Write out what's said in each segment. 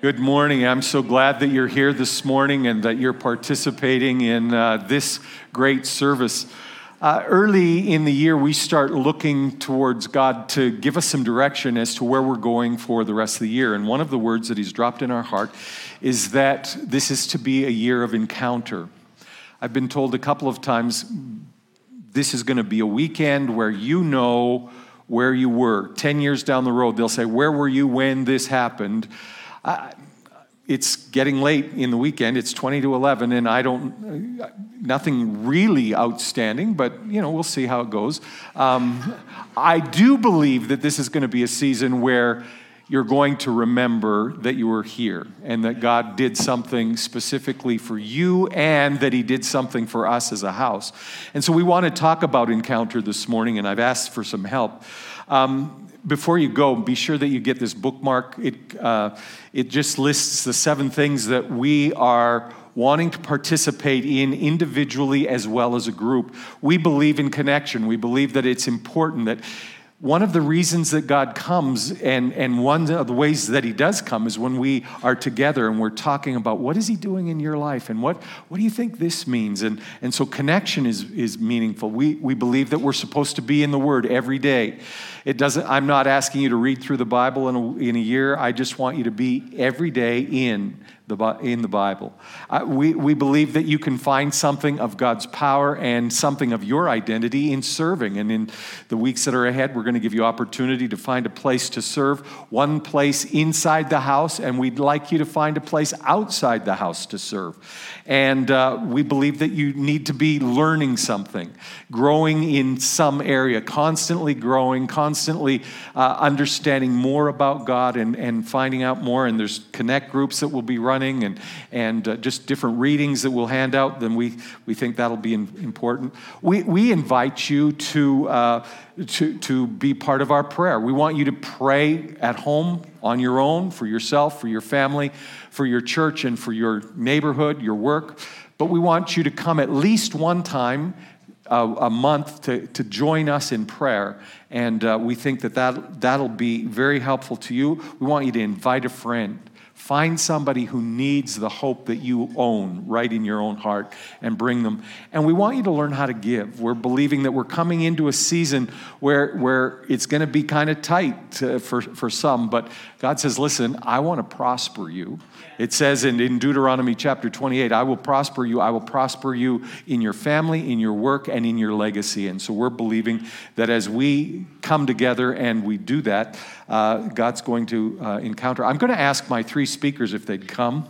Good morning. I'm so glad that you're here this morning and that you're participating in uh, this great service. Uh, early in the year, we start looking towards God to give us some direction as to where we're going for the rest of the year. And one of the words that He's dropped in our heart is that this is to be a year of encounter. I've been told a couple of times this is going to be a weekend where you know where you were. 10 years down the road, they'll say, Where were you when this happened? It's getting late in the weekend. It's 20 to 11, and I don't, nothing really outstanding, but you know, we'll see how it goes. Um, I do believe that this is going to be a season where you're going to remember that you were here and that God did something specifically for you and that He did something for us as a house. And so we want to talk about encounter this morning, and I've asked for some help. Um, before you go, be sure that you get this bookmark. It, uh, it just lists the seven things that we are wanting to participate in individually as well as a group. We believe in connection. We believe that it's important that one of the reasons that God comes, and, and one of the ways that He does come, is when we are together and we're talking about what is He doing in your life and what, what do you think this means? And, and so connection is, is meaningful. We, we believe that we're supposed to be in the Word every day. It doesn't, I'm not asking you to read through the Bible in a, in a year. I just want you to be every day in in the Bible. We, we believe that you can find something of God's power and something of your identity in serving. And in the weeks that are ahead, we're going to give you opportunity to find a place to serve, one place inside the house, and we'd like you to find a place outside the house to serve. And uh, we believe that you need to be learning something, growing in some area, constantly growing, constantly uh, understanding more about God and, and finding out more. And there's connect groups that will be running and, and uh, just different readings that we'll hand out. Then we, we think that'll be important. We, we invite you to uh, to, to be part of our prayer. We want you to pray at home on your own, for yourself, for your family, for your church, and for your neighborhood, your work. But we want you to come at least one time uh, a month to, to join us in prayer. And uh, we think that, that that'll be very helpful to you. We want you to invite a friend. Find somebody who needs the hope that you own right in your own heart and bring them. And we want you to learn how to give. We're believing that we're coming into a season where, where it's going to be kind of tight to, for, for some, but God says, listen, I want to prosper you. It says in, in Deuteronomy chapter 28, I will prosper you. I will prosper you in your family, in your work, and in your legacy. And so we're believing that as we come together and we do that, uh, God's going to uh, encounter. I'm going to ask my three speakers if they'd come.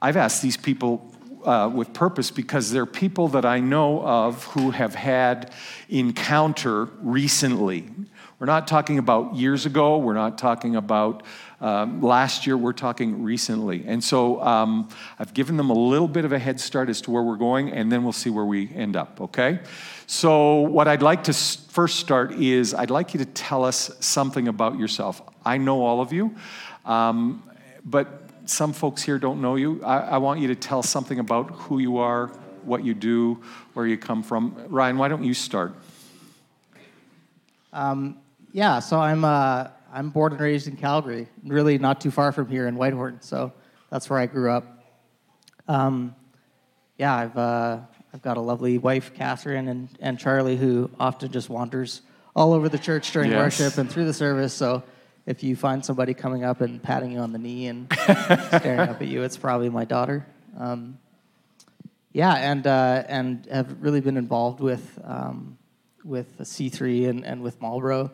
I've asked these people uh, with purpose because they're people that I know of who have had encounter recently. We're not talking about years ago. We're not talking about um, last year. We're talking recently. And so um, I've given them a little bit of a head start as to where we're going, and then we'll see where we end up, okay? So, what I'd like to first start is I'd like you to tell us something about yourself. I know all of you, um, but some folks here don't know you. I, I want you to tell something about who you are, what you do, where you come from. Ryan, why don't you start? Um, yeah, so I'm uh, I'm born and raised in Calgary, really not too far from here in Whitehorn. So that's where I grew up. Um, yeah, I've uh, I've got a lovely wife, Catherine, and, and Charlie, who often just wanders all over the church during yes. worship and through the service. So if you find somebody coming up and patting you on the knee and staring up at you, it's probably my daughter. Um, yeah, and uh, and have really been involved with um, with C3 and, and with Marlborough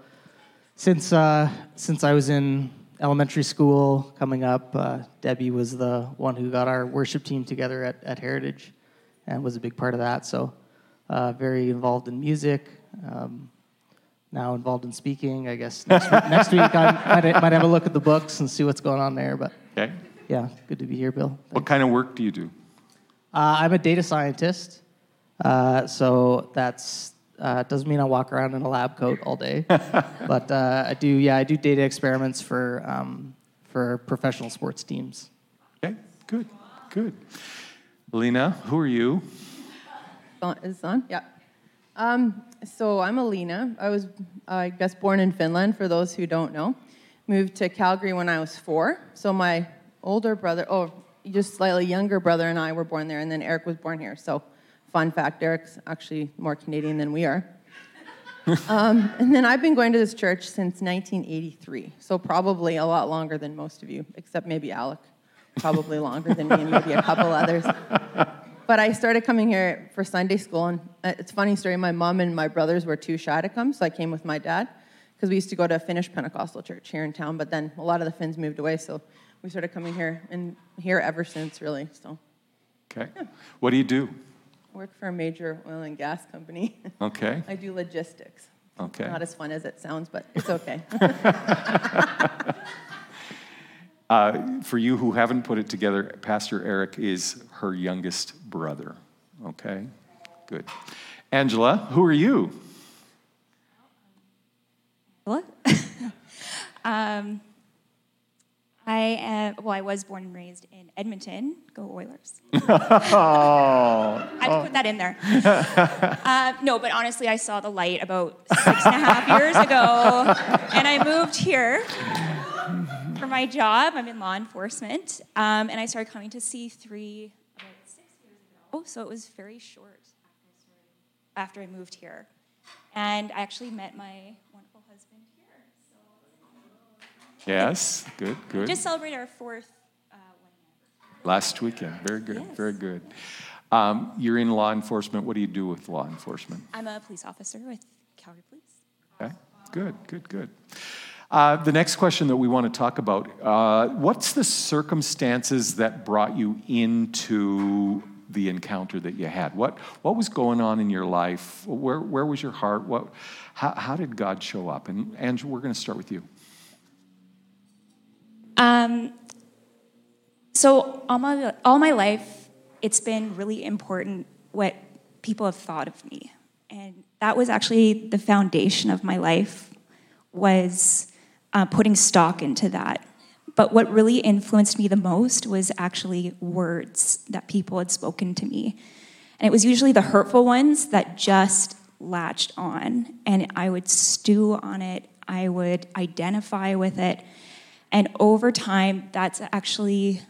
since uh, since I was in elementary school coming up. Uh, Debbie was the one who got our worship team together at, at Heritage, and was a big part of that. So uh, very involved in music. Um, now involved in speaking. I guess next week, next week I might, might have a look at the books and see what's going on there. But okay. yeah, good to be here, Bill. Thanks. What kind of work do you do? Uh, I'm a data scientist. Uh, so that's uh, doesn't mean I walk around in a lab coat all day, but uh, I do. Yeah, I do data experiments for um, for professional sports teams. Okay, good, good. Lena, who are you? Is on? Yeah. Um, so I'm Alina. I was, I guess, born in Finland. For those who don't know, moved to Calgary when I was four. So my older brother, oh, just slightly younger brother, and I were born there, and then Eric was born here. So, fun fact Eric's actually more Canadian than we are. um, and then I've been going to this church since 1983, so probably a lot longer than most of you, except maybe Alec. Probably longer than me and maybe a couple others. But I started coming here for Sunday school, and uh, it's a funny story. My mom and my brothers were too shy to come, so I came with my dad because we used to go to a Finnish Pentecostal church here in town. But then a lot of the Finns moved away, so we started coming here and here ever since, really. So. Okay. Yeah. What do you do? I work for a major oil and gas company. Okay. I do logistics. Okay. Not as fun as it sounds, but it's okay. uh, for you who haven't put it together, Pastor Eric is her youngest brother. Okay. Good. Angela, who are you? What? um, I am, well, I was born and raised in Edmonton. Go Oilers. oh, I oh. put that in there. uh, no, but honestly, I saw the light about six and a half years ago, and I moved here for my job. I'm in law enforcement, um, and I started coming to C3 about six years ago. So it was very short after I moved here, and I actually met my Yes, good, good. Just celebrate our fourth uh, Last weekend. Very good, yes. very good. Um, you're in law enforcement. What do you do with law enforcement? I'm a police officer with Calgary Police. Okay, good, good, good. Uh, the next question that we want to talk about uh, what's the circumstances that brought you into the encounter that you had? What, what was going on in your life? Where, where was your heart? What, how, how did God show up? And Andrew, we're going to start with you. Um, so all my, all my life, it's been really important what people have thought of me. And that was actually the foundation of my life, was uh, putting stock into that. But what really influenced me the most was actually words that people had spoken to me. And it was usually the hurtful ones that just latched on. And I would stew on it, I would identify with it, and over time, that's actually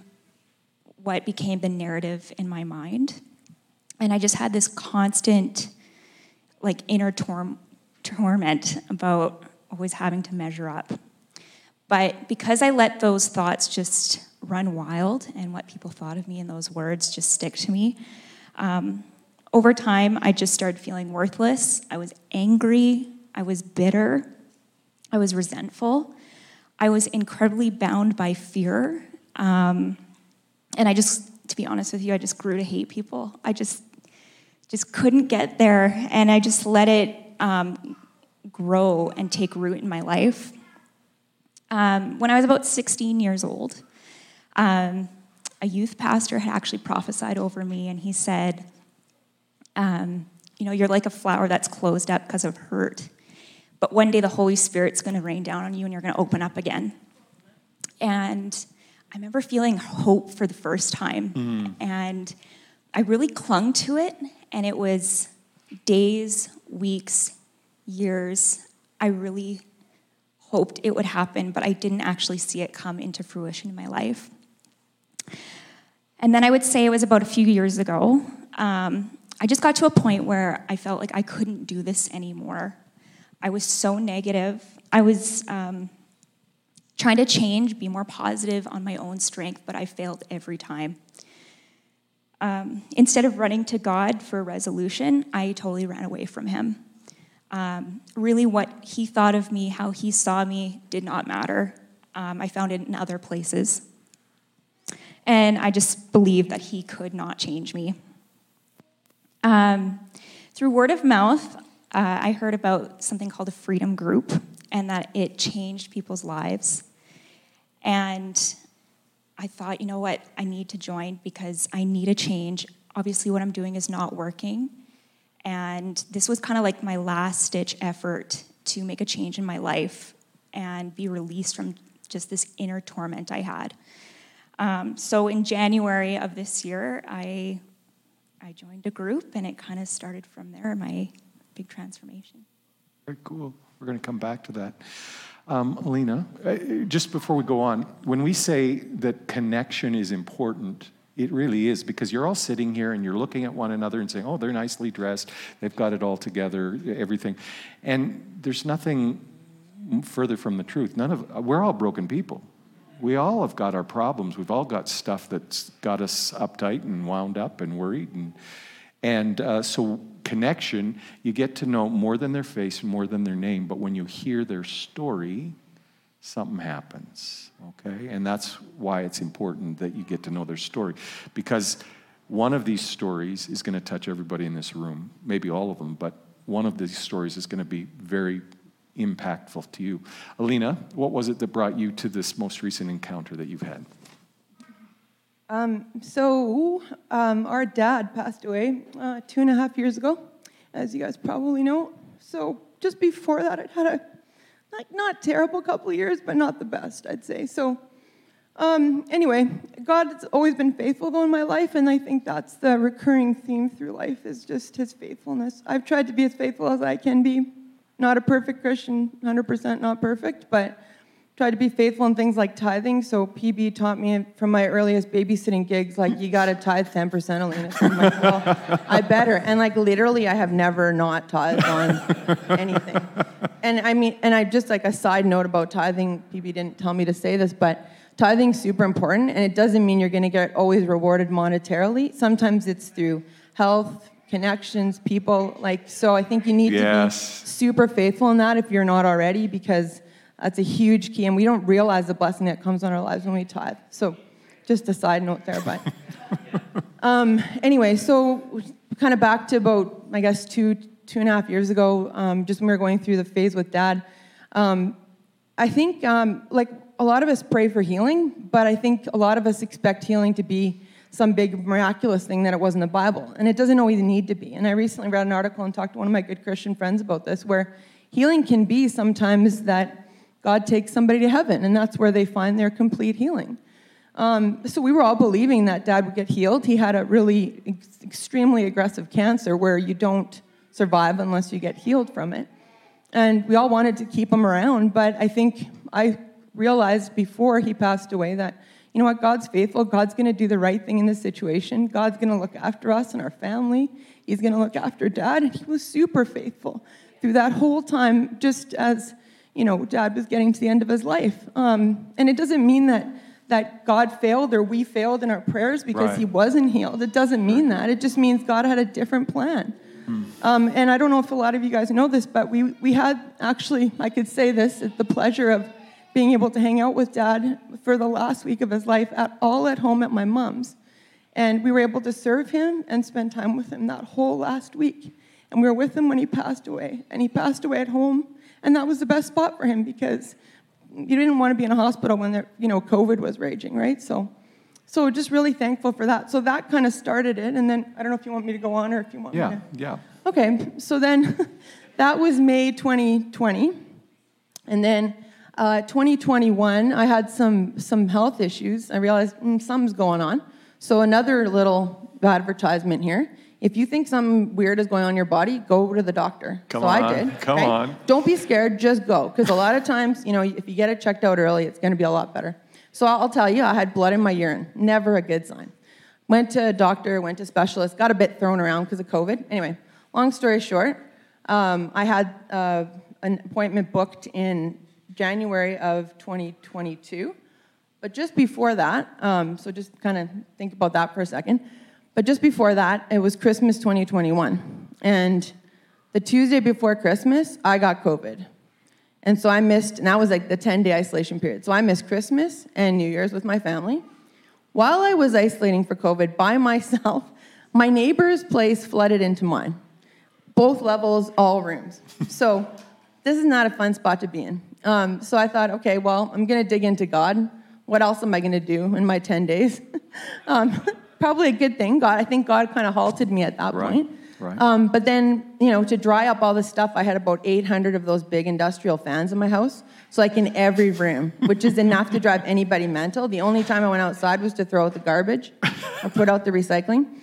what became the narrative in my mind. And I just had this constant, like, inner tor- torment about always having to measure up. But because I let those thoughts just run wild and what people thought of me and those words just stick to me, um, over time, I just started feeling worthless. I was angry. I was bitter. I was resentful. I was incredibly bound by fear. Um, and I just, to be honest with you, I just grew to hate people. I just, just couldn't get there. And I just let it um, grow and take root in my life. Um, when I was about 16 years old, um, a youth pastor had actually prophesied over me, and he said, um, You know, you're like a flower that's closed up because of hurt. But one day the Holy Spirit's going to rain down on you and you're going to open up again. And I remember feeling hope for the first time. Mm. And I really clung to it. And it was days, weeks, years. I really hoped it would happen, but I didn't actually see it come into fruition in my life. And then I would say it was about a few years ago. Um, I just got to a point where I felt like I couldn't do this anymore. I was so negative. I was um, trying to change, be more positive on my own strength, but I failed every time. Um, instead of running to God for a resolution, I totally ran away from Him. Um, really, what He thought of me, how He saw me, did not matter. Um, I found it in other places. And I just believed that He could not change me. Um, through word of mouth, uh, I heard about something called a freedom group and that it changed people's lives. And I thought, you know what, I need to join because I need a change. Obviously, what I'm doing is not working. And this was kind of like my last ditch effort to make a change in my life and be released from just this inner torment I had. Um, so in January of this year, I I joined a group, and it kind of started from there. My big transformation. Very cool. We're going to come back to that. Um, Alina, uh, just before we go on, when we say that connection is important, it really is because you're all sitting here and you're looking at one another and saying, oh, they're nicely dressed, they've got it all together, everything. And there's nothing further from the truth. None of, we're all broken people. We all have got our problems. We've all got stuff that's got us uptight and wound up and worried. And, and uh, so, connection, you get to know more than their face, more than their name. But when you hear their story, something happens. Okay? And that's why it's important that you get to know their story. Because one of these stories is going to touch everybody in this room, maybe all of them, but one of these stories is going to be very impactful to you. Alina, what was it that brought you to this most recent encounter that you've had? Um, so, um, our dad passed away uh, two and a half years ago, as you guys probably know. So, just before that, I'd had a like not terrible couple of years, but not the best, I'd say. So, um, anyway, God's always been faithful though in my life, and I think that's the recurring theme through life is just His faithfulness. I've tried to be as faithful as I can be. Not a perfect Christian, 100% not perfect, but tried to be faithful in things like tithing. So PB taught me from my earliest babysitting gigs, like you got to tithe 10%, Alina. So I'm like, well, I better. And like literally, I have never not tithed on anything. And I mean, and I just like a side note about tithing. PB didn't tell me to say this, but tithing's super important, and it doesn't mean you're going to get always rewarded monetarily. Sometimes it's through health, connections, people. Like, so I think you need yes. to be super faithful in that if you're not already, because that's a huge key. And we don't realize the blessing that comes on our lives when we tithe. So, just a side note there, but. um, anyway, so kind of back to about, I guess, two, two and a half years ago, um, just when we were going through the phase with dad. Um, I think, um, like, a lot of us pray for healing, but I think a lot of us expect healing to be some big miraculous thing that it was in the Bible. And it doesn't always need to be. And I recently read an article and talked to one of my good Christian friends about this, where healing can be sometimes that God takes somebody to heaven, and that's where they find their complete healing. Um, so we were all believing that dad would get healed. He had a really ex- extremely aggressive cancer where you don't survive unless you get healed from it. And we all wanted to keep him around, but I think I realized before he passed away that you know what? God's faithful. God's going to do the right thing in this situation. God's going to look after us and our family. He's going to look after dad. And he was super faithful through that whole time, just as, you know, dad was getting to the end of his life. Um, and it doesn't mean that, that God failed or we failed in our prayers because right. he wasn't healed. It doesn't mean that. It just means God had a different plan. Hmm. Um, and I don't know if a lot of you guys know this, but we, we had actually, I could say this, the pleasure of being able to hang out with dad for the last week of his life at all at home at my mom's. And we were able to serve him and spend time with him that whole last week. And we were with him when he passed away. And he passed away at home. And that was the best spot for him because you didn't want to be in a hospital when there, you know COVID was raging, right? So, so just really thankful for that. So that kind of started it. And then I don't know if you want me to go on or if you want yeah, me to. Yeah. Okay. So then that was May 2020. And then uh, 2021, I had some, some health issues. I realized mm, something's going on. So, another little advertisement here. If you think something weird is going on in your body, go to the doctor. Come so on. I did. Come okay? on. Don't be scared, just go. Because a lot of times, you know, if you get it checked out early, it's going to be a lot better. So I'll tell you, I had blood in my urine. Never a good sign. Went to a doctor, went to specialist, got a bit thrown around because of COVID. Anyway, long story short, um, I had uh, an appointment booked in January of 2022. But just before that, um, so just kind of think about that for a second. But just before that, it was Christmas 2021. And the Tuesday before Christmas, I got COVID. And so I missed, and that was like the 10 day isolation period. So I missed Christmas and New Year's with my family. While I was isolating for COVID by myself, my neighbor's place flooded into mine. Both levels, all rooms. So this is not a fun spot to be in. Um, so I thought, okay, well, I'm going to dig into God. What else am I going to do in my 10 days? um, probably a good thing. God, I think God kind of halted me at that right. point. Right. Um, but then, you know, to dry up all the stuff, I had about 800 of those big industrial fans in my house. So, like in every room, which is enough to drive anybody mental. The only time I went outside was to throw out the garbage or put out the recycling.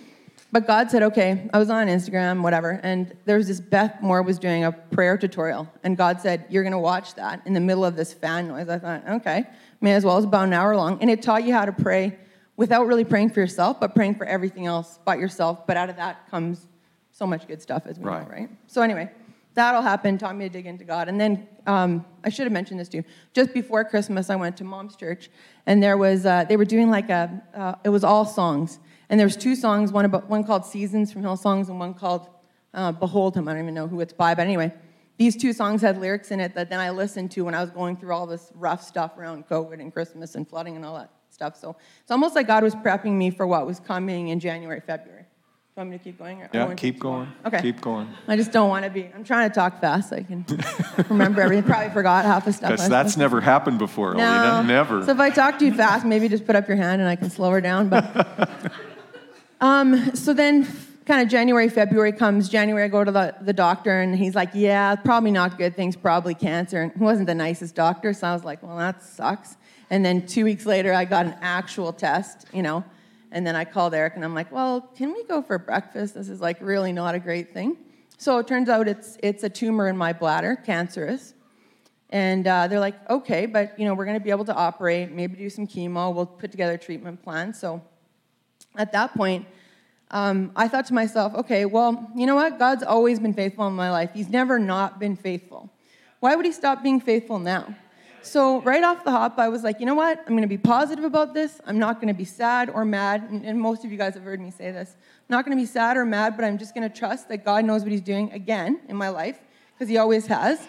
But God said, okay, I was on Instagram, whatever, and there was this Beth Moore was doing a prayer tutorial, and God said, You're gonna watch that in the middle of this fan noise. I thought, okay, may as well, it's about an hour long. And it taught you how to pray without really praying for yourself, but praying for everything else but yourself. But out of that comes so much good stuff, as we Right. know, right? So, anyway, that all happened, taught me to dig into God. And then um, I should have mentioned this too. Just before Christmas, I went to mom's church, and there was, uh, they were doing like a, uh, it was all songs. And there was two songs, one, about, one called Seasons from Hillsongs and one called uh, Behold Him. I don't even know who it's by, but anyway, these two songs had lyrics in it that then I listened to when I was going through all this rough stuff around COVID and Christmas and flooding and all that stuff. So it's almost like God was prepping me for what was coming in January, February. Do you want me to keep going? or- Yeah, keep going. Okay. Keep going. I just don't want to be. I'm trying to talk fast so I can remember everything. Probably forgot half the stuff. That's, that's never happened before, to- Alina. No. Never. So if I talk too fast, maybe just put up your hand and I can slow her down. But um, so then, kind of January, February comes. January, I go to the, the doctor and he's like, "Yeah, probably not good things. Probably cancer." And he wasn't the nicest doctor, so I was like, "Well, that sucks." And then two weeks later, I got an actual test, you know. And then I called Eric and I'm like, "Well, can we go for breakfast? This is like really not a great thing." So it turns out it's it's a tumor in my bladder, cancerous. And uh, they're like, okay, but you know, we're going to be able to operate, maybe do some chemo. We'll put together a treatment plan. So at that point, um, I thought to myself, okay, well, you know what? God's always been faithful in my life. He's never not been faithful. Why would he stop being faithful now? So right off the hop, I was like, you know what? I'm going to be positive about this. I'm not going to be sad or mad. And, and most of you guys have heard me say this. I'm not going to be sad or mad, but I'm just going to trust that God knows what he's doing again in my life, because he always has.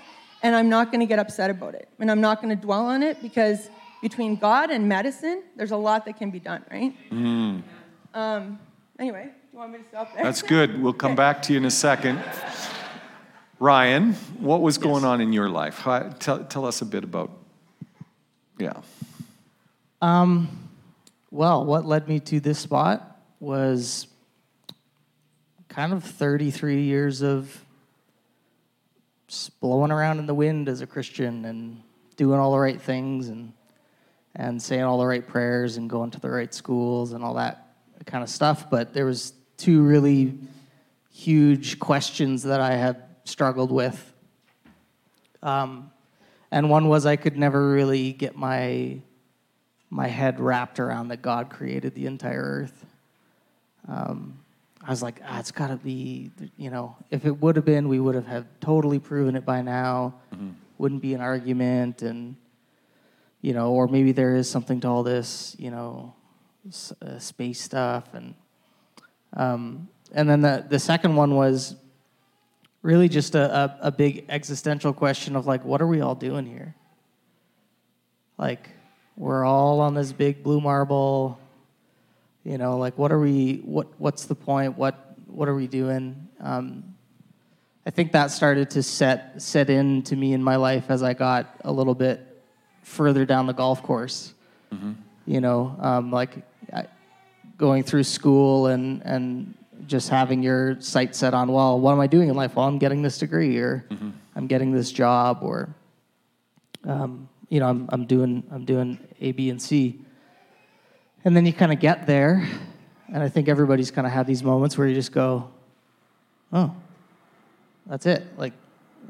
And I'm not going to get upset about it. And I'm not going to dwell on it because between God and medicine, there's a lot that can be done, right? Um, anyway, do you want me to stop there? That's good. We'll come back to you in a second. Ryan, what was going on in your life? Tell, tell us a bit about, yeah. Um, well, what led me to this spot was kind of 33 years of blowing around in the wind as a Christian and doing all the right things and and saying all the right prayers and going to the right schools and all that kind of stuff. But there was two really huge questions that I had struggled with. Um, and one was I could never really get my my head wrapped around that God created the entire earth. Um, I was like, ah, it's got to be, you know, if it would have been, we would have had totally proven it by now. Wouldn't be an argument, and you know, or maybe there is something to all this, you know, s- uh, space stuff, and um, and then the the second one was really just a, a, a big existential question of like, what are we all doing here? Like, we're all on this big blue marble, you know, like what are we, what, what's the point? What, what are we doing? Um, I think that started to set, set in to me in my life as I got a little bit further down the golf course. You know, um, like I, going through school and, and just having your sight set on, well, what am I doing in life? Well, I'm getting this degree or I'm getting this job or, um, you know, I'm, I'm doing, I'm doing A, B, and C. And then you kind of get there. And I think everybody's kind of had these moments where you just go, oh, that's it. Like,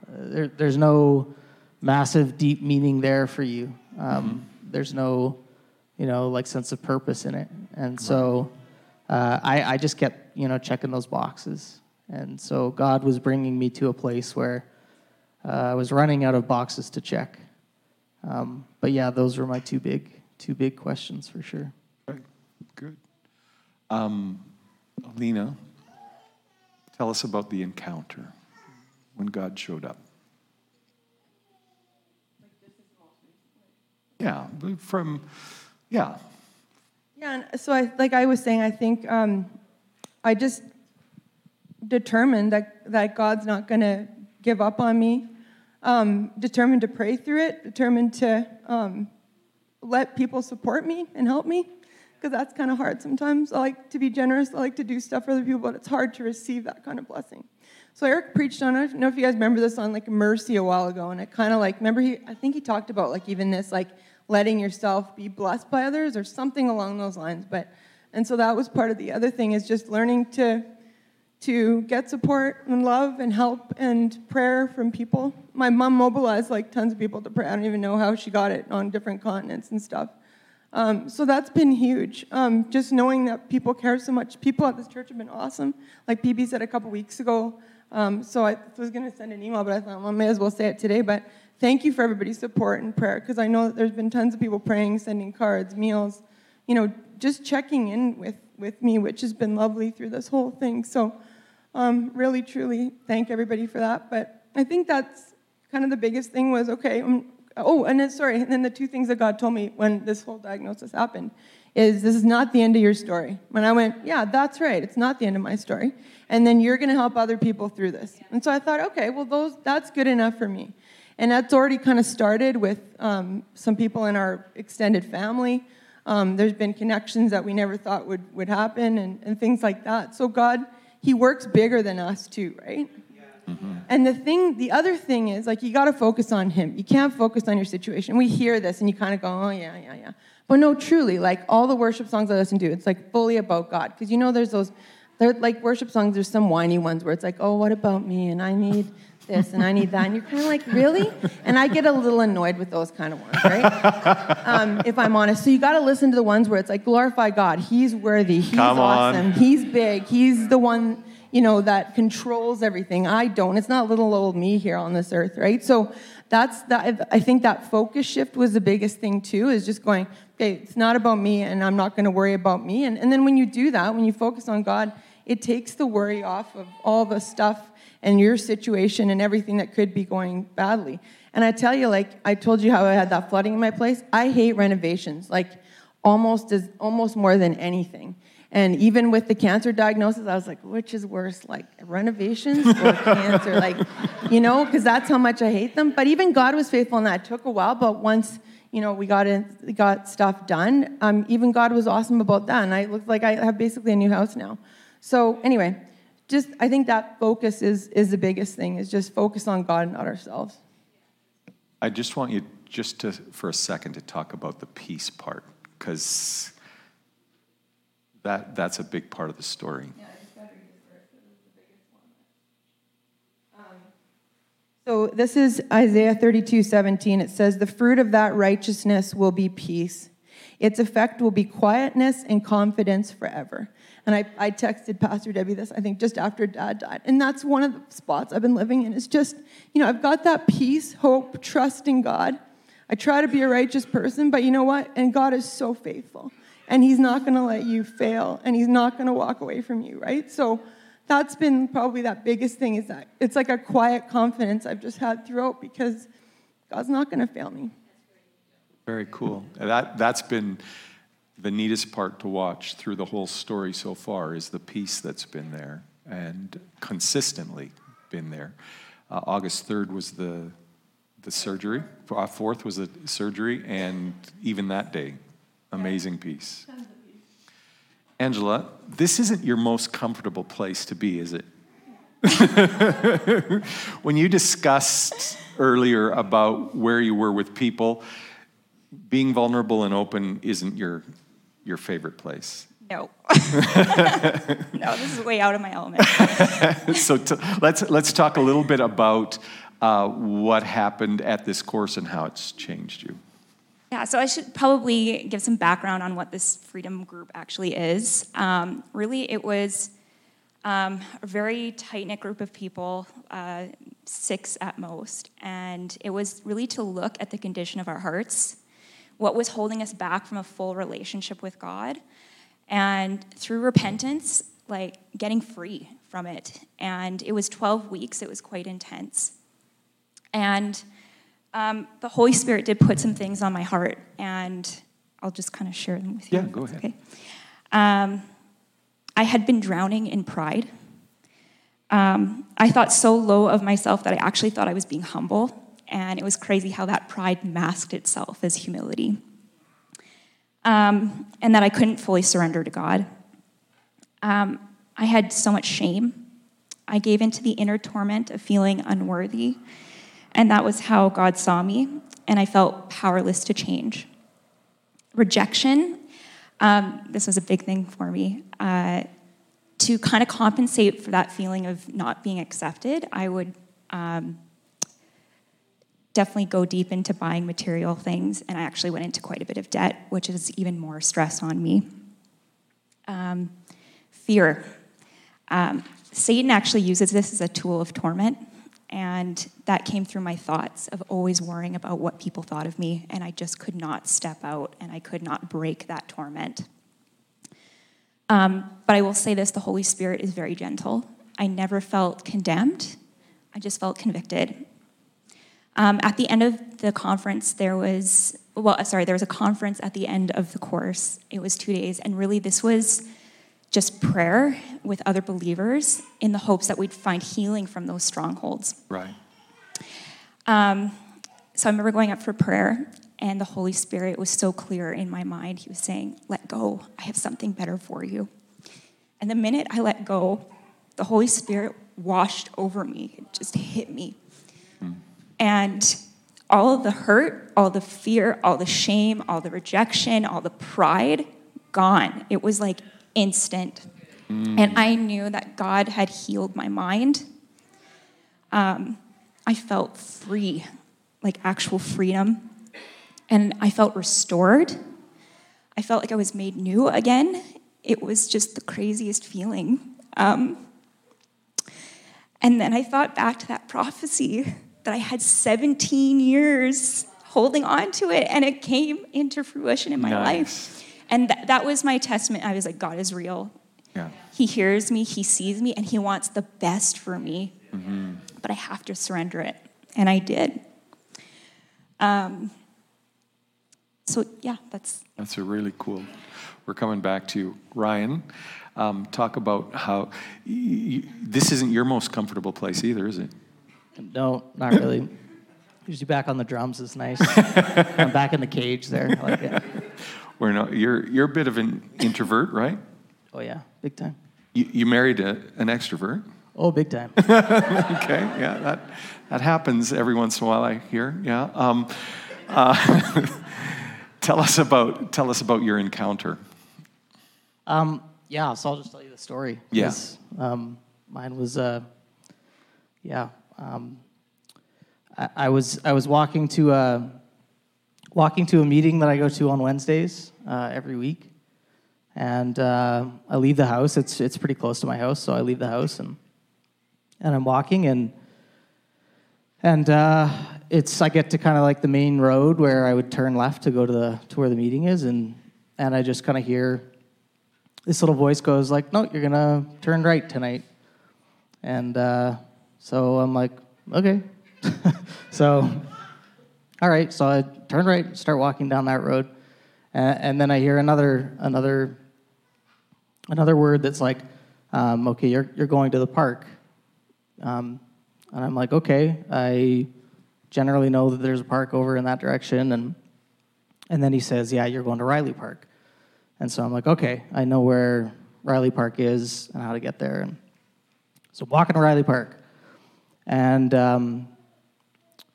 uh, there, there's no massive, deep meaning there for you. Um, There's no, you know, like sense of purpose in it. And so uh, I, I just kept, you know, checking those boxes. And so God was bringing me to a place where uh, I was running out of boxes to check. Um, but yeah, those were my two big, two big questions for sure. Good. Um, Alina, tell us about the encounter when God showed up. Yeah, from, yeah, Yeah, and so I, like I was saying, I think um, I just determined that, that God's not going to give up on me. Um, determined to pray through it. Determined to um, let people support me and help me, because that's kind of hard sometimes. I like to be generous. I like to do stuff for other people, but it's hard to receive that kind of blessing. So Eric preached on. I don't know if you guys remember this on like mercy a while ago, and it kind of like remember he. I think he talked about like even this like letting yourself be blessed by others or something along those lines. But And so that was part of the other thing is just learning to to get support and love and help and prayer from people. My mom mobilized like tons of people to pray. I don't even know how she got it on different continents and stuff. Um, so that's been huge. Um, just knowing that people care so much. People at this church have been awesome. Like PB said a couple weeks ago. Um, so I was going to send an email, but I thought well, I may as well say it today. But thank you for everybody's support and prayer because I know that there's been tons of people praying, sending cards, meals, you know, just checking in with, with me, which has been lovely through this whole thing. So um, really, truly thank everybody for that. But I think that's kind of the biggest thing was okay. Um, oh, and then sorry, and then the two things that God told me when this whole diagnosis happened is this is not the end of your story. When I went, yeah, that's right, it's not the end of my story. And then you're going to help other people through this. And so I thought, okay, well, those that's good enough for me. And that's already kind of started with um, some people in our extended family. Um, there's been connections that we never thought would, would happen and, and things like that. So God he works bigger than us too, right? Mm-hmm. And the thing, the other thing is, like, you got to focus on him. You can't focus on your situation. We hear this and you kind of go, oh, yeah, yeah, yeah. But no, truly, like, all the worship songs I listen to, it's like fully about God. Because you know, there's those, they're like worship songs, there's some whiny ones where it's like, oh, what about me? And I need this and I need that. And you're kind of like, really? And I get a little annoyed with those kind of ones, right? Um, if I'm honest. So you got to listen to the ones where it's like, glorify God. He's worthy. He's Come awesome. On. He's big. He's the one, you know, that controls everything. I don't. It's not little old me here on this earth, right? So that's that. I think that focus shift was the biggest thing too, is just going, okay, it's not about me and I'm not going to worry about me. And, and then when you do that, when you focus on God, it takes the worry off of all the stuff and your situation and everything that could be going badly. And I tell you, like I told you how I had that flooding in my place. I hate renovations, like almost as almost more than anything. And even with the cancer diagnosis, I was like, which is worse, like renovations or cancer? Like, you know, because that's how much I hate them. But even God was faithful in that. It took a while, but once you know we got in, got stuff done, um, even God was awesome about that. And I look like I have basically a new house now. So anyway, just I think that focus is is the biggest thing is just focus on God and not ourselves. I just want you just to for a second to talk about the peace part because that that's a big part of the story. Yeah, So this is Isaiah 32, 17. It says, The fruit of that righteousness will be peace. Its effect will be quietness and confidence forever. And I, I texted Pastor Debbie this, I think, just after dad died. And that's one of the spots I've been living in. It's just, you know, I've got that peace, hope, trust in God. I try to be a righteous person, but you know what? And God is so faithful. And He's not going to let you fail, and He's not going to walk away from you, right? So that's been probably that biggest thing is that it's like a quiet confidence I've just had throughout because God's not going to fail me. Very cool. That, that's been the neatest part to watch through the whole story so far is the peace that's been there and consistently been there. Uh, August 3rd was the, the surgery, 4th uh, was the surgery, and even that day, amazing peace. Angela, this isn't your most comfortable place to be, is it? when you discussed earlier about where you were with people, being vulnerable and open isn't your your favorite place? No. no, this is way out of my element. so to, let's, let's talk a little bit about uh, what happened at this course and how it's changed you. Yeah, so I should probably give some background on what this freedom group actually is. Um, really, it was um, a very tight knit group of people, uh, six at most, and it was really to look at the condition of our hearts what was holding us back from a full relationship with God. And through repentance, like getting free from it. And it was 12 weeks, it was quite intense. And um, the Holy Spirit did put some things on my heart, and I'll just kind of share them with you. Yeah, go ahead. Okay. Um, I had been drowning in pride. Um, I thought so low of myself that I actually thought I was being humble and it was crazy how that pride masked itself as humility. Um, and that I couldn't fully surrender to God. Um, I had so much shame. I gave into the inner torment of feeling unworthy, and that was how God saw me, and I felt powerless to change. Rejection Um, this was a big thing for me. Uh, to kind of compensate for that feeling of not being accepted, I would um, definitely go deep into buying material things, and I actually went into quite a bit of debt, which is even more stress on me. Um, fear. Um, Satan actually uses this as a tool of torment, and that came through my thoughts of always worrying about what people thought of me, and I just could not step out and I could not break that torment. Um, but I will say this the Holy Spirit is very gentle. I never felt condemned, I just felt convicted. Um, at the end of the conference, there was, well, sorry, there was a conference at the end of the course. It was two days, and really, this was just prayer with other believers in the hopes that we'd find healing from those strongholds. Right. Um, so I remember going up for prayer, and the Holy Spirit was so clear in my mind. He was saying, Let go. I have something better for you. And the minute I let go, the Holy Spirit washed over me. It just hit me. Mm. And all the hurt, all the fear, all the shame, all the rejection, all the pride, gone. It was like instant. Mm. And I knew that God had healed my mind. Um, I felt free, like actual freedom. And I felt restored. I felt like I was made new again. It was just the craziest feeling. Um, and then I thought back to that prophecy that I had 17 years holding on to it, and it came into fruition in my nice. life. And th- that was my testament. I was like, God is real. Yeah. He hears me, He sees me, and He wants the best for me. Mm-hmm. But I have to surrender it. And I did. Um, so, yeah, that's. That's a really cool. We're coming back to Ryan. Um, talk about how this isn't your most comfortable place either, is it? No, not really. Usually back on the drums is nice. I'm back in the cage there. I like it. We're not, you're, you're a bit of an introvert, right? Oh, yeah, big time. You, you married a, an extrovert? Oh, big time. okay, yeah, that, that happens every once in a while, I hear, yeah. Um, uh, tell, us about, tell us about your encounter. Um, yeah, so I'll just tell you the story. Yes. Yeah. Um, mine was, uh, yeah. Um, I, I, was I was walking to a walking to a meeting that I go to on Wednesdays uh, every week, and uh, I leave the house. It's it's pretty close to my house, so I leave the house and and I'm walking and and uh, it's I get to kind of like the main road where I would turn left to go to the to where the meeting is, and and I just kind of hear this little voice goes like, "No, you're gonna turn right tonight," and uh, so I'm like, "Okay," so all right, so I turn right, start walking down that road, and, and then I hear another another another word that's like, um, okay, you're you're going to the park, um, and I'm like, okay, I generally know that there's a park over in that direction, and and then he says, yeah, you're going to Riley Park, and so I'm like, okay, I know where Riley Park is and how to get there, and so walking to Riley Park, and um,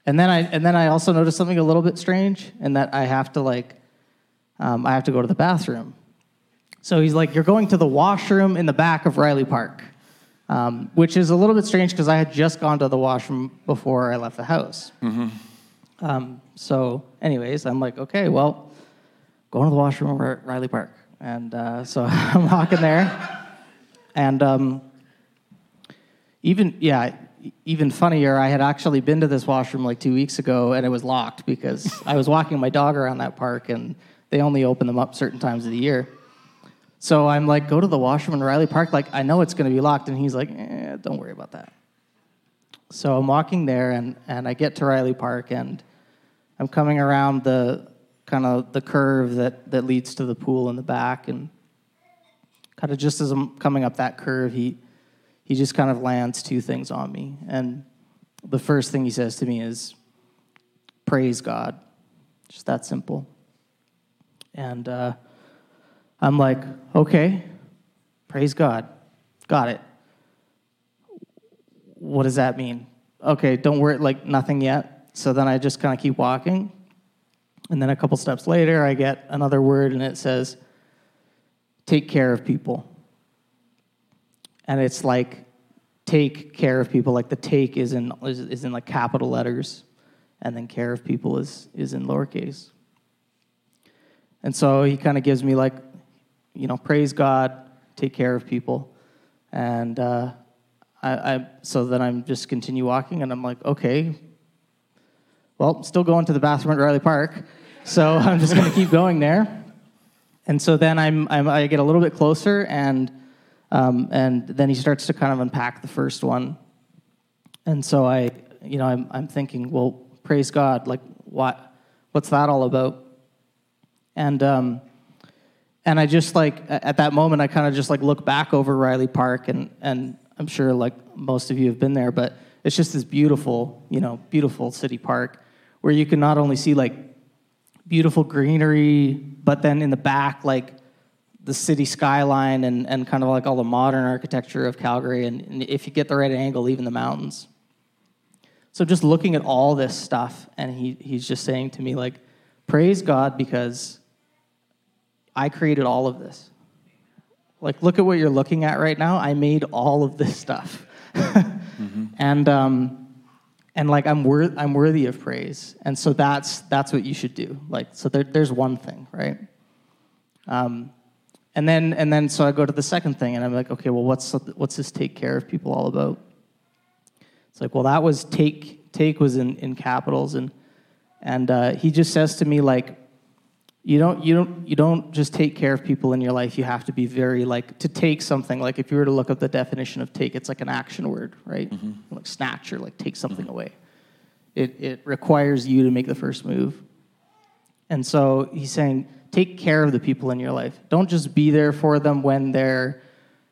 and then I and then I also noticed something a little bit strange, in that I have to like, um, I have to go to the bathroom. So he's like, "You're going to the washroom in the back of Riley Park," um, which is a little bit strange because I had just gone to the washroom before I left the house. Mm-hmm. Um, so, anyways, I'm like, "Okay, well, going to the washroom over at Riley Park," and uh, so I'm walking there, and um, even yeah even funnier, I had actually been to this washroom like two weeks ago and it was locked because I was walking my dog around that park and they only open them up certain times of the year. So I'm like, go to the washroom in Riley Park. Like, I know it's going to be locked. And he's like, eh, don't worry about that. So I'm walking there and, and I get to Riley Park and I'm coming around the kind of the curve that, that leads to the pool in the back. And kind of just as I'm coming up that curve, he, he just kind of lands two things on me. And the first thing he says to me is, Praise God. Just that simple. And uh, I'm like, Okay, praise God. Got it. What does that mean? Okay, don't worry, like nothing yet. So then I just kind of keep walking. And then a couple steps later, I get another word and it says, take care of people. And it's like take care of people, like the take is in, is, is in like capital letters, and then care of people is, is in lowercase. And so he kind of gives me like, you know, praise God, take care of people. And uh, I, I, so then I'm just continue walking, and I'm like, okay, well, still going to the bathroom at Riley Park, so I'm just going to keep going there. And so then I'm, I'm, i get a little bit closer, and um, and then he starts to kind of unpack the first one. And so I, you know, I'm, I'm thinking, well, praise God, like what, what's that all about? And um, and I just like at that moment, I kind of just like look back over Riley Park, and and I'm sure like most of you have been there, but it's just this beautiful, you know, beautiful city park where you can not only see like beautiful greenery, but then in the back, like the city skyline and, and kind of like all the modern architecture of Calgary, and, and if you get the right angle, even the mountains. So just looking at all this stuff, and he, he's just saying to me, like, praise God because I created all of this. Like, look at what you're looking at right now. I made all of this stuff. mm-hmm. And, um, and like I'm worth I'm worthy of praise, and so that's that's what you should do. Like so, there, there's one thing, right? Um, and then and then so I go to the second thing, and I'm like, okay, well, what's what's this take care of people all about? It's like, well, that was take take was in in capitals, and and uh, he just says to me like, you don't you don't you don't just take care of people in your life you have to be very like to take something like if you were to look up the definition of take it's like an action word right mm-hmm. like snatch or like take something mm-hmm. away it it requires you to make the first move and so he's saying take care of the people in your life don't just be there for them when they're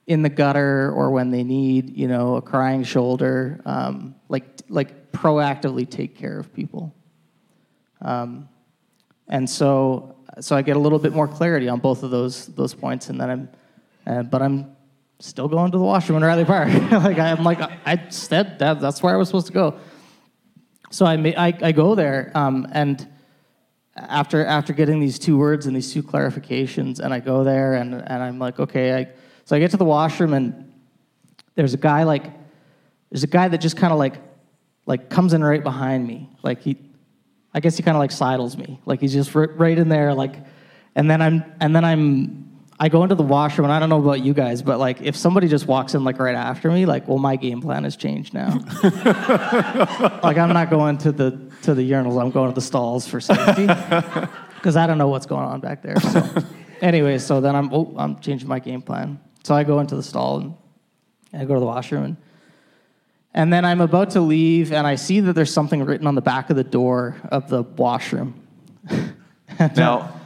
in the gutter or when they need you know a crying shoulder um, like like proactively take care of people um, and so so I get a little bit more clarity on both of those those points, and then I'm, uh, but I'm still going to the washroom in Riley Park. like I'm like I said that that's where I was supposed to go. So I may, I, I go there, um, and after after getting these two words and these two clarifications, and I go there, and and I'm like, okay, I so I get to the washroom, and there's a guy like there's a guy that just kind of like like comes in right behind me, like he I guess he kind of like sidles me, like he's just right in there, like, and then I'm, and then I'm, I go into the washroom, and I don't know about you guys, but like if somebody just walks in like right after me, like, well, my game plan has changed now. like I'm not going to the to the urinals, I'm going to the stalls for safety because I don't know what's going on back there. So, anyway, so then I'm, oh, I'm changing my game plan. So I go into the stall and I go to the washroom and and then I'm about to leave, and I see that there's something written on the back of the door of the washroom. now,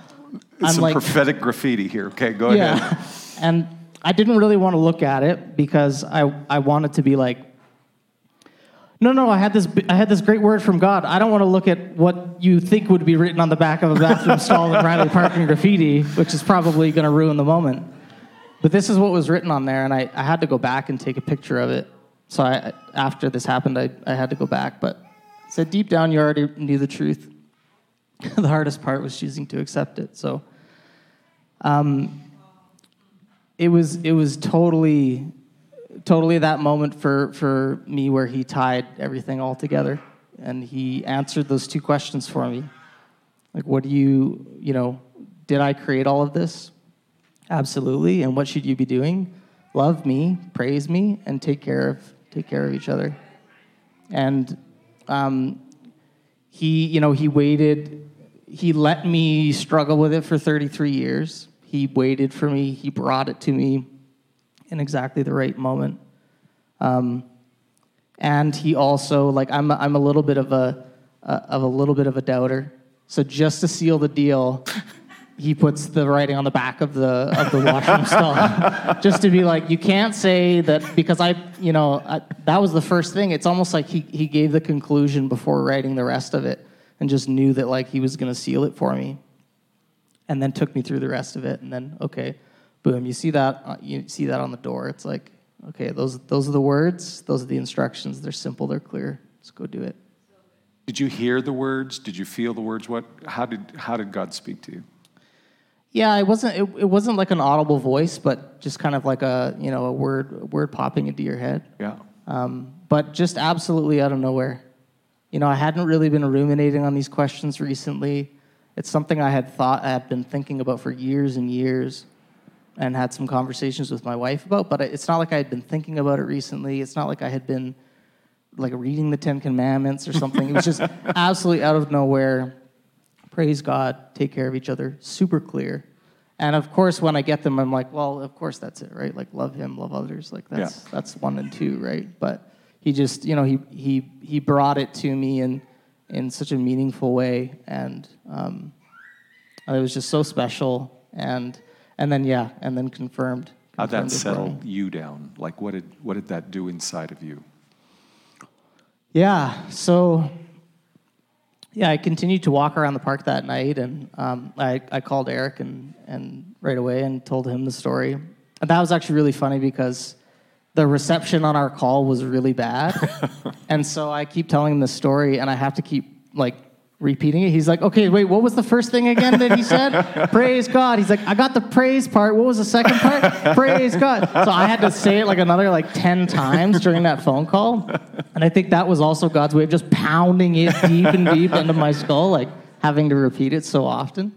I'm some like, prophetic graffiti here. Okay, go yeah. ahead. And I didn't really want to look at it because I, I wanted to be like, no, no, I had this I had this great word from God. I don't want to look at what you think would be written on the back of a bathroom stall in Riley Park in graffiti, which is probably going to ruin the moment. But this is what was written on there, and I, I had to go back and take a picture of it. So I, after this happened, I, I had to go back. But said, deep down, you already knew the truth. the hardest part was choosing to accept it. So um, it was it was totally totally that moment for for me where he tied everything all together and he answered those two questions for me. Like, what do you you know? Did I create all of this? Absolutely. And what should you be doing? Love me, praise me, and take care of take care of each other. And um, he, you know, he waited, he let me struggle with it for 33 years. He waited for me, he brought it to me in exactly the right moment. Um, and he also, like, I'm, I'm a little bit of a, of a little bit of a doubter. So just to seal the deal, he puts the writing on the back of the of the washroom stall, just to be like, you can't say that because I, you know, I, that was the first thing. It's almost like he he gave the conclusion before writing the rest of it, and just knew that like he was going to seal it for me, and then took me through the rest of it, and then okay, boom, you see that uh, you see that on the door. It's like, okay, those those are the words, those are the instructions. They're simple, they're clear. Let's go do it. Did you hear the words? Did you feel the words? What? How did how did God speak to you? Yeah, it wasn't. It, it wasn't like an audible voice, but just kind of like a you know a word a word popping into your head. Yeah. Um, but just absolutely out of nowhere. You know, I hadn't really been ruminating on these questions recently. It's something I had thought I had been thinking about for years and years, and had some conversations with my wife about. But it's not like I had been thinking about it recently. It's not like I had been like reading the Ten Commandments or something. it was just absolutely out of nowhere. Praise God, take care of each other. Super clear. And of course, when I get them, I'm like, well, of course that's it, right? Like love him, love others. Like that's Yeah. that's one and two, right? But he just, you know, he he he brought it to me in in such a meaningful way, and um, it was just so special. And and then yeah, and then confirmed. How'd that confirmed settle you down? Like, what did what did that do inside of you? Yeah. So, yeah, I continued to walk around the park that night, and um, I, I called Eric and, and right away and told him the story. And that was actually really funny because the reception on our call was really bad, and so I keep telling him the story, and I have to keep like repeating it. He's like, "Okay, wait, what was the first thing again that he said? praise God." He's like, "I got the praise part. What was the second part? praise God." So I had to say it like another like ten times during that phone call, and I think that was also God's way of just pounding it deep and deep into my skull, like having to repeat it so often.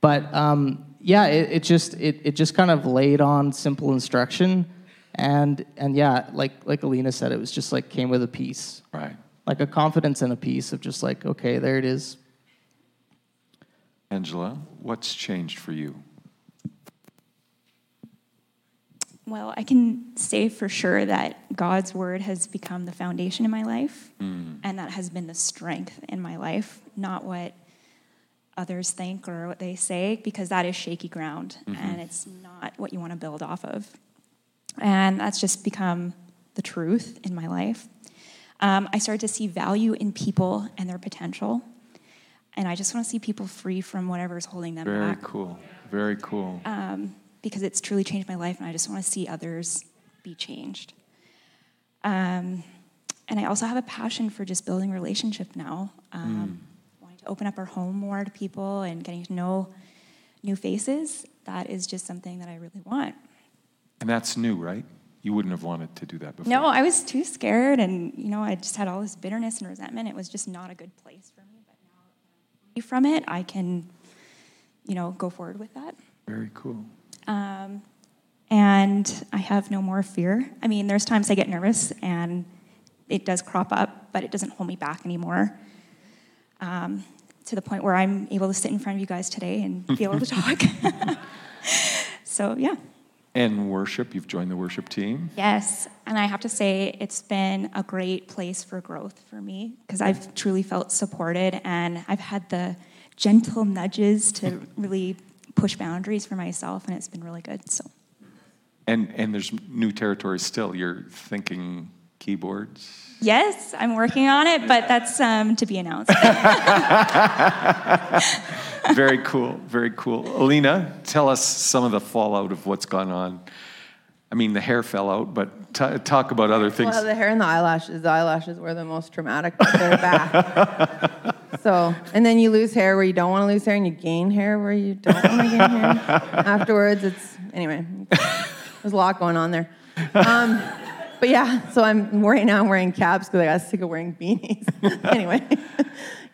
But um, yeah, it, it just it, it just kind of laid on simple instruction, and and yeah, like like Alina said, it was just like came with a peace, Right. Like a confidence and a peace of just like okay, there it is. Angela, what's changed for you? Well, I can say for sure that God's word has become the foundation in my life, mm. and that has been the strength in my life, not what others think or what they say, because that is shaky ground mm-hmm. and it's not what you want to build off of. And that's just become the truth in my life. Um, I started to see value in people and their potential. And I just want to see people free from whatever's holding them Very back Very cool. Very cool. because it's truly changed my life and I just want to see others be changed. Um, and I also have a passion for just building relationship now, um, wanting to open up our home more to people and getting to know new faces. That is just something that I really want. and that's new, right? You wouldn't have wanted to do that before. No, I was too scared, and you know, I just had all this bitterness and resentment. It was just not a good place for me. But now from it, I can, you know, go forward with that. Very cool. Um, and I have no more fear. I mean, there's times I get nervous and it does crop up, but it doesn't hold me back anymore. Um, to the point where I'm able to sit in front of you guys today and be able to talk. so, yeah. And worship, you've joined the worship team. Yes, and I have to say it's been a great place for growth for me because I've truly felt supported and I've had the gentle nudges to really push boundaries for myself, and it's been really good. So, And and there's new territory still. You're thinking keyboards. yes, I'm working on it, but that's um, to be announced. Very cool. Very cool. Alina, tell us some of the fallout of what's gone on. I mean, the hair fell out, but t- talk about other things. Well, the hair and the eyelashes. The eyelashes were the most traumatic, but they're back. so, and then you lose hair where you don't want to lose hair, and you gain hair where you don't want to gain hair. Afterwards, it's anyway. There's a lot going on there. Um, but yeah, so I'm right now I'm wearing caps because I got sick of wearing beanies. anyway,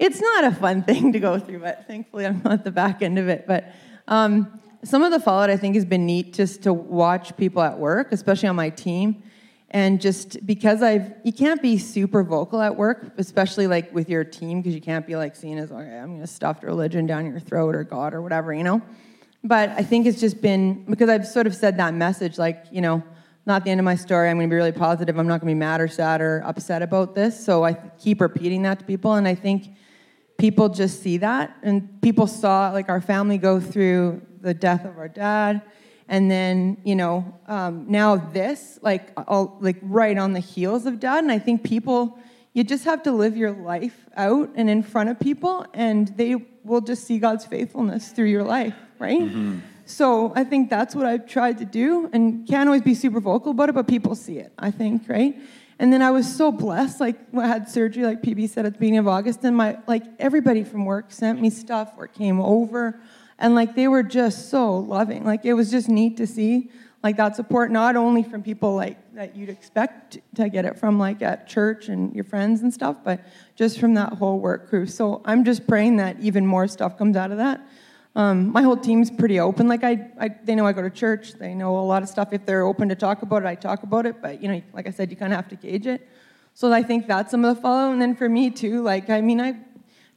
it's not a fun thing to go through, but thankfully I'm not at the back end of it. But um, some of the fallout I think has been neat just to watch people at work, especially on my team. And just because I've, you can't be super vocal at work, especially like with your team, because you can't be like seen as, okay, I'm going to stuff religion down your throat or God or whatever, you know? But I think it's just been, because I've sort of said that message, like, you know, not the end of my story. I'm going to be really positive. I'm not going to be mad or sad or upset about this. So I keep repeating that to people. And I think people just see that and people saw like our family go through the death of our dad and then you know um, now this like all like right on the heels of dad and i think people you just have to live your life out and in front of people and they will just see god's faithfulness through your life right so i think that's what i've tried to do and can't always be super vocal about it but people see it i think right and then I was so blessed, like I had surgery, like PB said at the beginning of August, and my like everybody from work sent me stuff or came over. And like they were just so loving. Like it was just neat to see like that support not only from people like that you'd expect to get it from like at church and your friends and stuff, but just from that whole work crew. So I'm just praying that even more stuff comes out of that. Um, my whole team's pretty open. Like I, I, they know I go to church. They know a lot of stuff. If they're open to talk about it, I talk about it. But you know, like I said, you kind of have to gauge it. So I think that's some of the follow. And then for me too, like I mean, I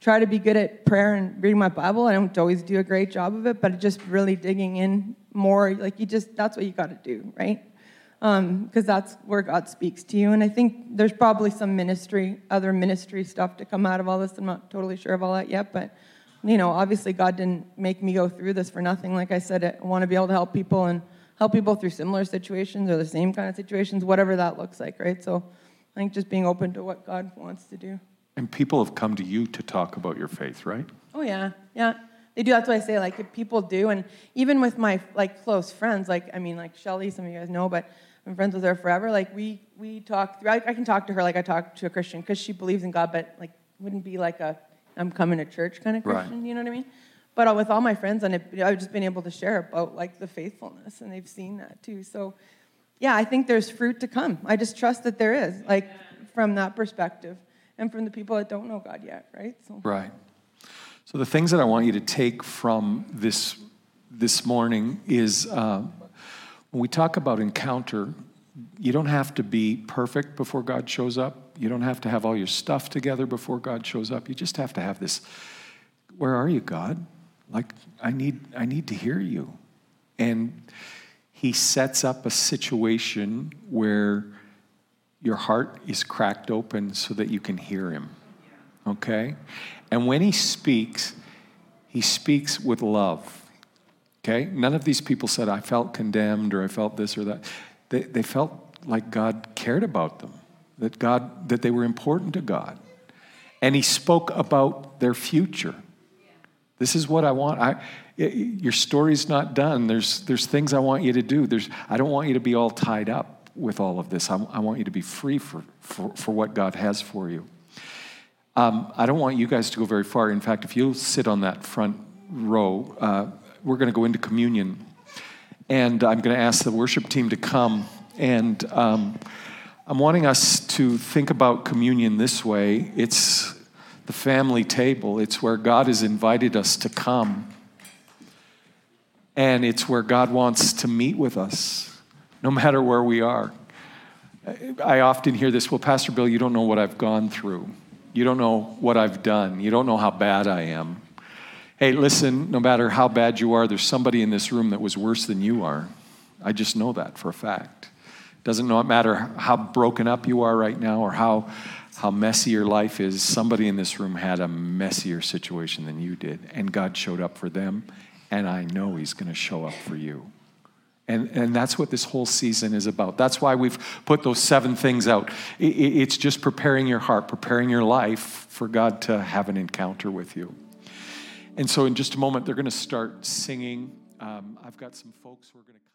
try to be good at prayer and reading my Bible. I don't always do a great job of it, but just really digging in more. Like you just, that's what you got to do, right? Because um, that's where God speaks to you. And I think there's probably some ministry, other ministry stuff to come out of all this. I'm not totally sure of all that yet, but you know, obviously God didn't make me go through this for nothing. Like I said, I want to be able to help people and help people through similar situations or the same kind of situations, whatever that looks like, right? So I think just being open to what God wants to do. And people have come to you to talk about your faith, right? Oh yeah, yeah. They do. That's why I say. Like if people do, and even with my like close friends, like I mean, like Shelly, some of you guys know, but I'm friends with her forever. Like we we talk. Through, I, I can talk to her like I talk to a Christian because she believes in God, but like wouldn't be like a I'm coming to church kind of Christian. Right. You know what I mean? But uh, with all my friends, and I've just been able to share about like the faithfulness, and they've seen that too. So yeah, I think there's fruit to come. I just trust that there is, like from that perspective and from the people that don't know God yet, right? So. Right. So the things that I want you to take from this this morning is uh, when we talk about encounter, you don't have to be perfect before God shows up. You don't have to have all your stuff together before God shows up. You just have to have this. Where are you, God? Like I need I need to hear you. And he sets up a situation where your heart is cracked open so that you can hear him. Okay? And when he speaks, he speaks with love. Okay? None of these people said, I felt condemned or I felt this or that. They, they felt like God cared about them, that God, that they were important to God. And he spoke about their future. This is what I want. I, your story's not done. There's, there's things I want you to do. There's, I don't want you to be all tied up with all of this. I, I want you to be free for, for, for what God has for you. Um, I don't want you guys to go very far. In fact, if you'll sit on that front row, uh, we're going to go into communion. And I'm going to ask the worship team to come. And um, I'm wanting us to think about communion this way it's the family table, it's where God has invited us to come. And it's where God wants to meet with us no matter where we are. I often hear this well, Pastor Bill, you don't know what I've gone through. You don't know what I've done. You don't know how bad I am. Hey, listen, no matter how bad you are, there's somebody in this room that was worse than you are. I just know that for a fact. Doesn't matter how broken up you are right now or how, how messy your life is, somebody in this room had a messier situation than you did, and God showed up for them, and I know He's going to show up for you. And, and that's what this whole season is about. That's why we've put those seven things out. It, it's just preparing your heart, preparing your life for God to have an encounter with you. And so, in just a moment, they're going to start singing. Um, I've got some folks who are going to.